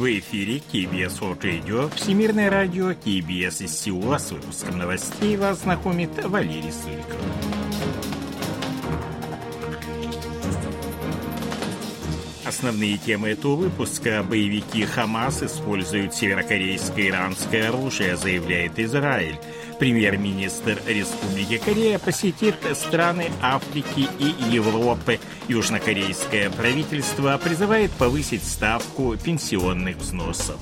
В эфире KBS World Radio, Всемирное радио KBS из Сеула. С выпуском новостей вас знакомит Валерий Суриков. Основные темы этого выпуска. Боевики Хамас используют северокорейское и иранское оружие, заявляет Израиль. Премьер-министр Республики Корея посетит страны Африки и Европы. Южнокорейское правительство призывает повысить ставку пенсионных взносов.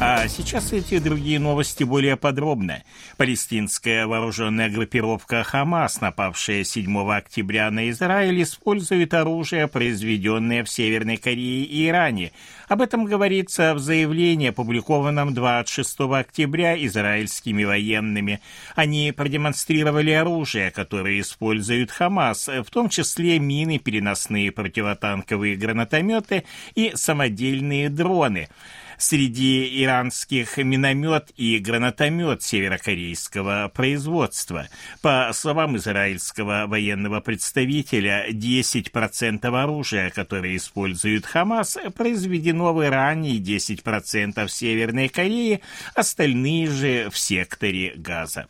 А сейчас эти другие новости более подробно. Палестинская вооруженная группировка «Хамас», напавшая 7 октября на Израиль, использует оружие, произведенное в Северной Корее и Иране. Об этом говорится в заявлении, опубликованном 26 октября израильскими военными. Они продемонстрировали оружие, которое использует «Хамас», в том числе мины, переносные противотанковые гранатометы и самодельные дроны среди иранских миномет и гранатомет северокорейского производства. По словам израильского военного представителя, 10% оружия, которое использует Хамас, произведено в Иране и 10% в Северной Корее, остальные же в секторе Газа.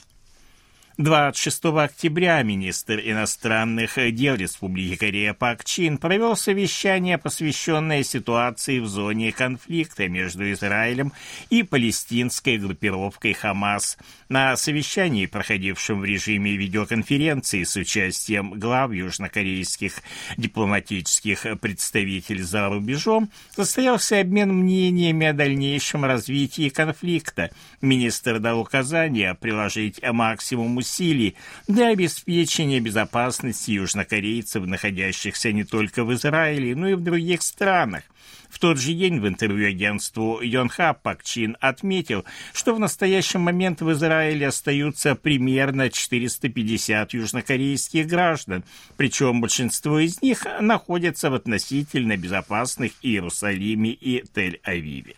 26 октября министр иностранных дел Республики Корея Пак Чин провел совещание, посвященное ситуации в зоне конфликта между Израилем и палестинской группировкой Хамас. На совещании, проходившем в режиме видеоконференции с участием глав южнокорейских дипломатических представителей за рубежом, состоялся обмен мнениями о дальнейшем развитии конфликта. Министр дал указание приложить максимум усилий усилий для обеспечения безопасности южнокорейцев, находящихся не только в Израиле, но и в других странах. В тот же день в интервью агентству Йонхап Пак Чин отметил, что в настоящий момент в Израиле остаются примерно 450 южнокорейских граждан, причем большинство из них находятся в относительно безопасных Иерусалиме и Тель-Авиве.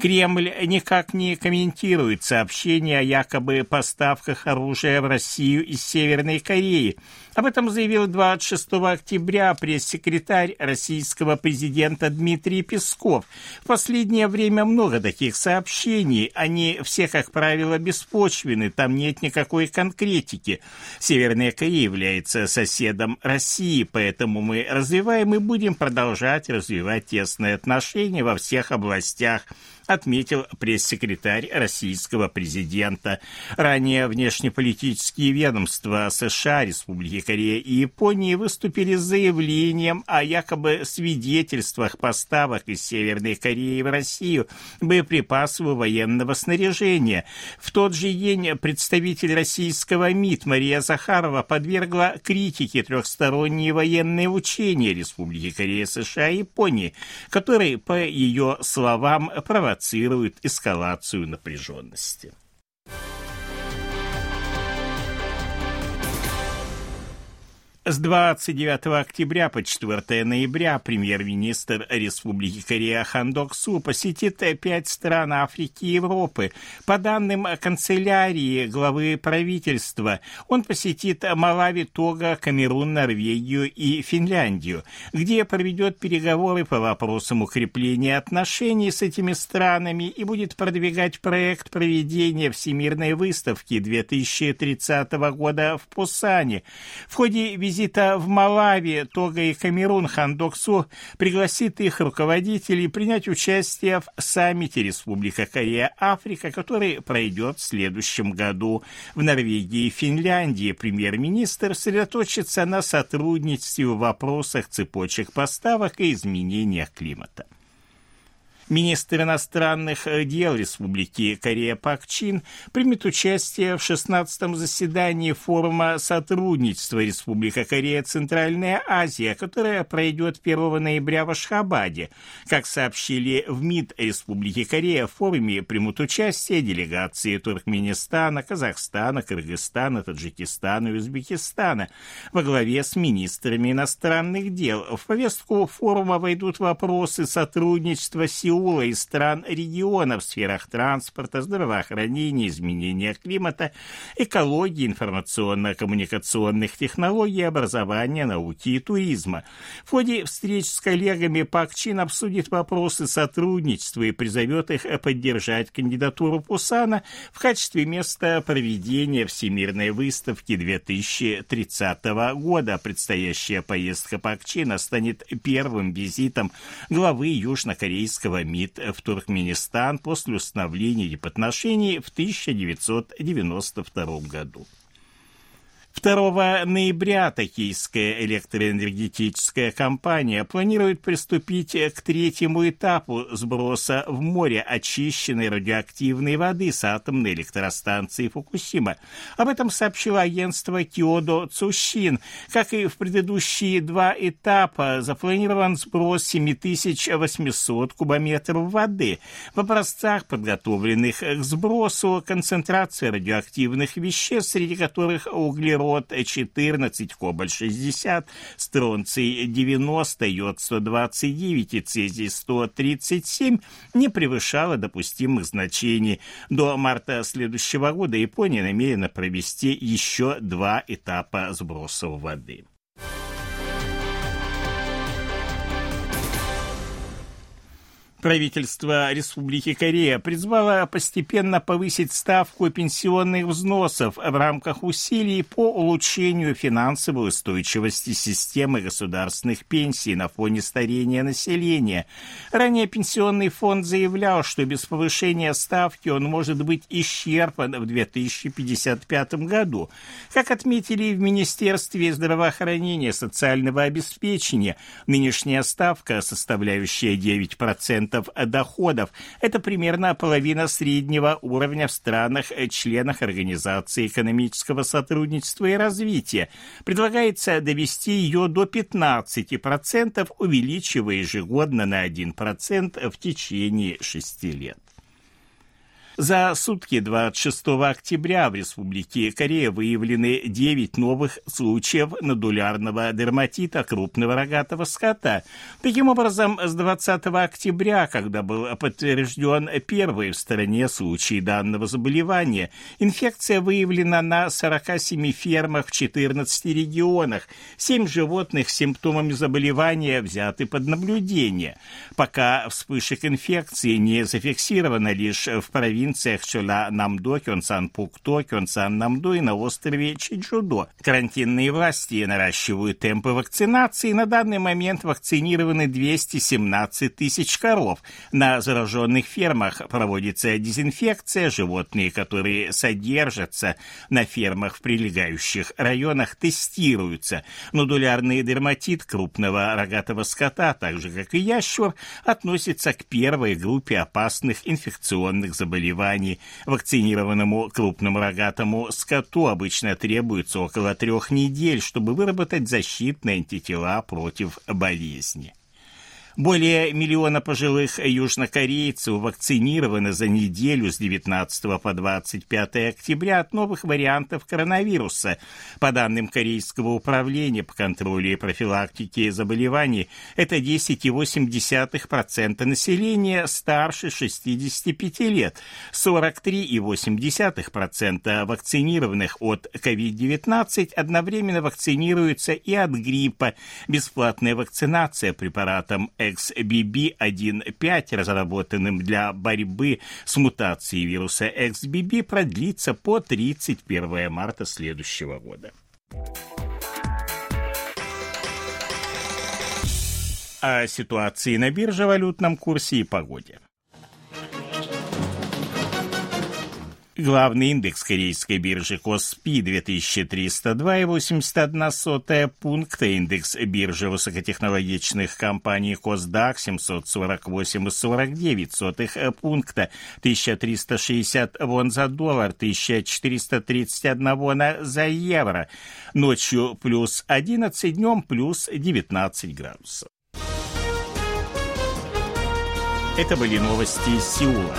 Кремль никак не комментирует сообщения о якобы поставках оружия в Россию из Северной Кореи. Об этом заявил 26 октября пресс-секретарь российского президента Дмитрий Песков. В последнее время много таких сообщений. Они все, как правило, беспочвены, там нет никакой конкретики. Северная Корея является соседом России, поэтому мы развиваем и будем продолжать развивать тесные отношения во всех областях отметил пресс-секретарь российского президента. Ранее внешнеполитические ведомства США, Республики Корея и Японии выступили с заявлением о якобы свидетельствах поставок из Северной Кореи в Россию боеприпасов и военного снаряжения. В тот же день представитель российского МИД Мария Захарова подвергла критике трехсторонние военные учения Республики Корея, США и Японии, которые, по ее словам, провоцируют провоцирует эскалацию напряженности. С 29 октября по 4 ноября премьер-министр Республики Корея Хан Док Су посетит пять стран Африки и Европы. По данным канцелярии главы правительства, он посетит Малави, Того, Камерун, Норвегию и Финляндию, где проведет переговоры по вопросам укрепления отношений с этими странами и будет продвигать проект проведения Всемирной выставки 2030 года в Пусане. В ходе визита визита в Малави, Тога и Камерун Хандоксу пригласит их руководителей принять участие в саммите Республика Корея-Африка, который пройдет в следующем году. В Норвегии и Финляндии премьер-министр сосредоточится на сотрудничестве в вопросах цепочек поставок и изменениях климата. Министр иностранных дел Республики Корея Пак Чин примет участие в 16-м заседании форума сотрудничества Республика Корея Центральная Азия, которое пройдет 1 ноября в Ашхабаде. Как сообщили в МИД Республики Корея, в форуме примут участие делегации Туркменистана, Казахстана, Кыргызстана, Таджикистана и Узбекистана во главе с министрами иностранных дел. В повестку форума войдут вопросы сотрудничества сил Сеула и стран региона в сферах транспорта, здравоохранения, изменения климата, экологии, информационно-коммуникационных технологий, образования, науки и туризма. В ходе встреч с коллегами Пак Чин обсудит вопросы сотрудничества и призовет их поддержать кандидатуру Пусана в качестве места проведения Всемирной выставки 2030 года. Предстоящая поездка Пак Чина станет первым визитом главы южнокорейского МИД в Туркменистан после установления дипотношений в 1992 году. 2 ноября токийская электроэнергетическая компания планирует приступить к третьему этапу сброса в море очищенной радиоактивной воды с атомной электростанции Фукусима. Об этом сообщило агентство Киодо Цушин. Как и в предыдущие два этапа, запланирован сброс 7800 кубометров воды. В образцах, подготовленных к сбросу, концентрация радиоактивных веществ, среди которых углерод углерод 14, кобальт 60, стронций 90, йод 129 и цезий 137 не превышало допустимых значений. До марта следующего года Япония намерена провести еще два этапа сбросов воды. Правительство Республики Корея призвало постепенно повысить ставку пенсионных взносов в рамках усилий по улучшению финансовой устойчивости системы государственных пенсий на фоне старения населения. Ранее Пенсионный фонд заявлял, что без повышения ставки он может быть исчерпан в 2055 году. Как отметили в Министерстве здравоохранения и социального обеспечения, нынешняя ставка, составляющая 9%, процентов доходов. Это примерно половина среднего уровня в странах-членах Организации экономического сотрудничества и развития. Предлагается довести ее до 15%, увеличивая ежегодно на 1% в течение шести лет. За сутки 26 октября в Республике Корея выявлены 9 новых случаев надулярного дерматита крупного рогатого скота. Таким образом, с 20 октября, когда был подтвержден первый в стране случай данного заболевания, инфекция выявлена на 47 фермах в 14 регионах. 7 животных с симптомами заболевания взяты под наблюдение. Пока вспышек инфекции не зафиксировано лишь в провинции провинциях Чола-Намдо, Кёнсан-Пукто, Кёнсан-Намдо и на острове Чиджудо. Карантинные власти наращивают темпы вакцинации. На данный момент вакцинированы 217 тысяч коров. На зараженных фермах проводится дезинфекция. Животные, которые содержатся на фермах в прилегающих районах, тестируются. Нодулярный дерматит крупного рогатого скота, так же как и ящур, относится к первой группе опасных инфекционных заболеваний заболеваний. Вакцинированному крупному рогатому скоту обычно требуется около трех недель, чтобы выработать защитные антитела против болезни. Более миллиона пожилых южнокорейцев вакцинированы за неделю с 19 по 25 октября от новых вариантов коронавируса. По данным Корейского управления по контролю и профилактике заболеваний, это 10,8% населения старше 65 лет, 43,8% вакцинированных от COVID-19 одновременно вакцинируются и от гриппа. Бесплатная вакцинация препаратом XBB1.5, разработанным для борьбы с мутацией вируса XBB, продлится по 31 марта следующего года. О ситуации на бирже, валютном курсе и погоде. Главный индекс корейской биржи Коспи 2302,81 пункта, индекс биржи высокотехнологичных компаний Косдак 748,49 пункта, 1360 вон за доллар, 1431 вона за евро. Ночью плюс 11, днем плюс 19 градусов. Это были новости Сеула.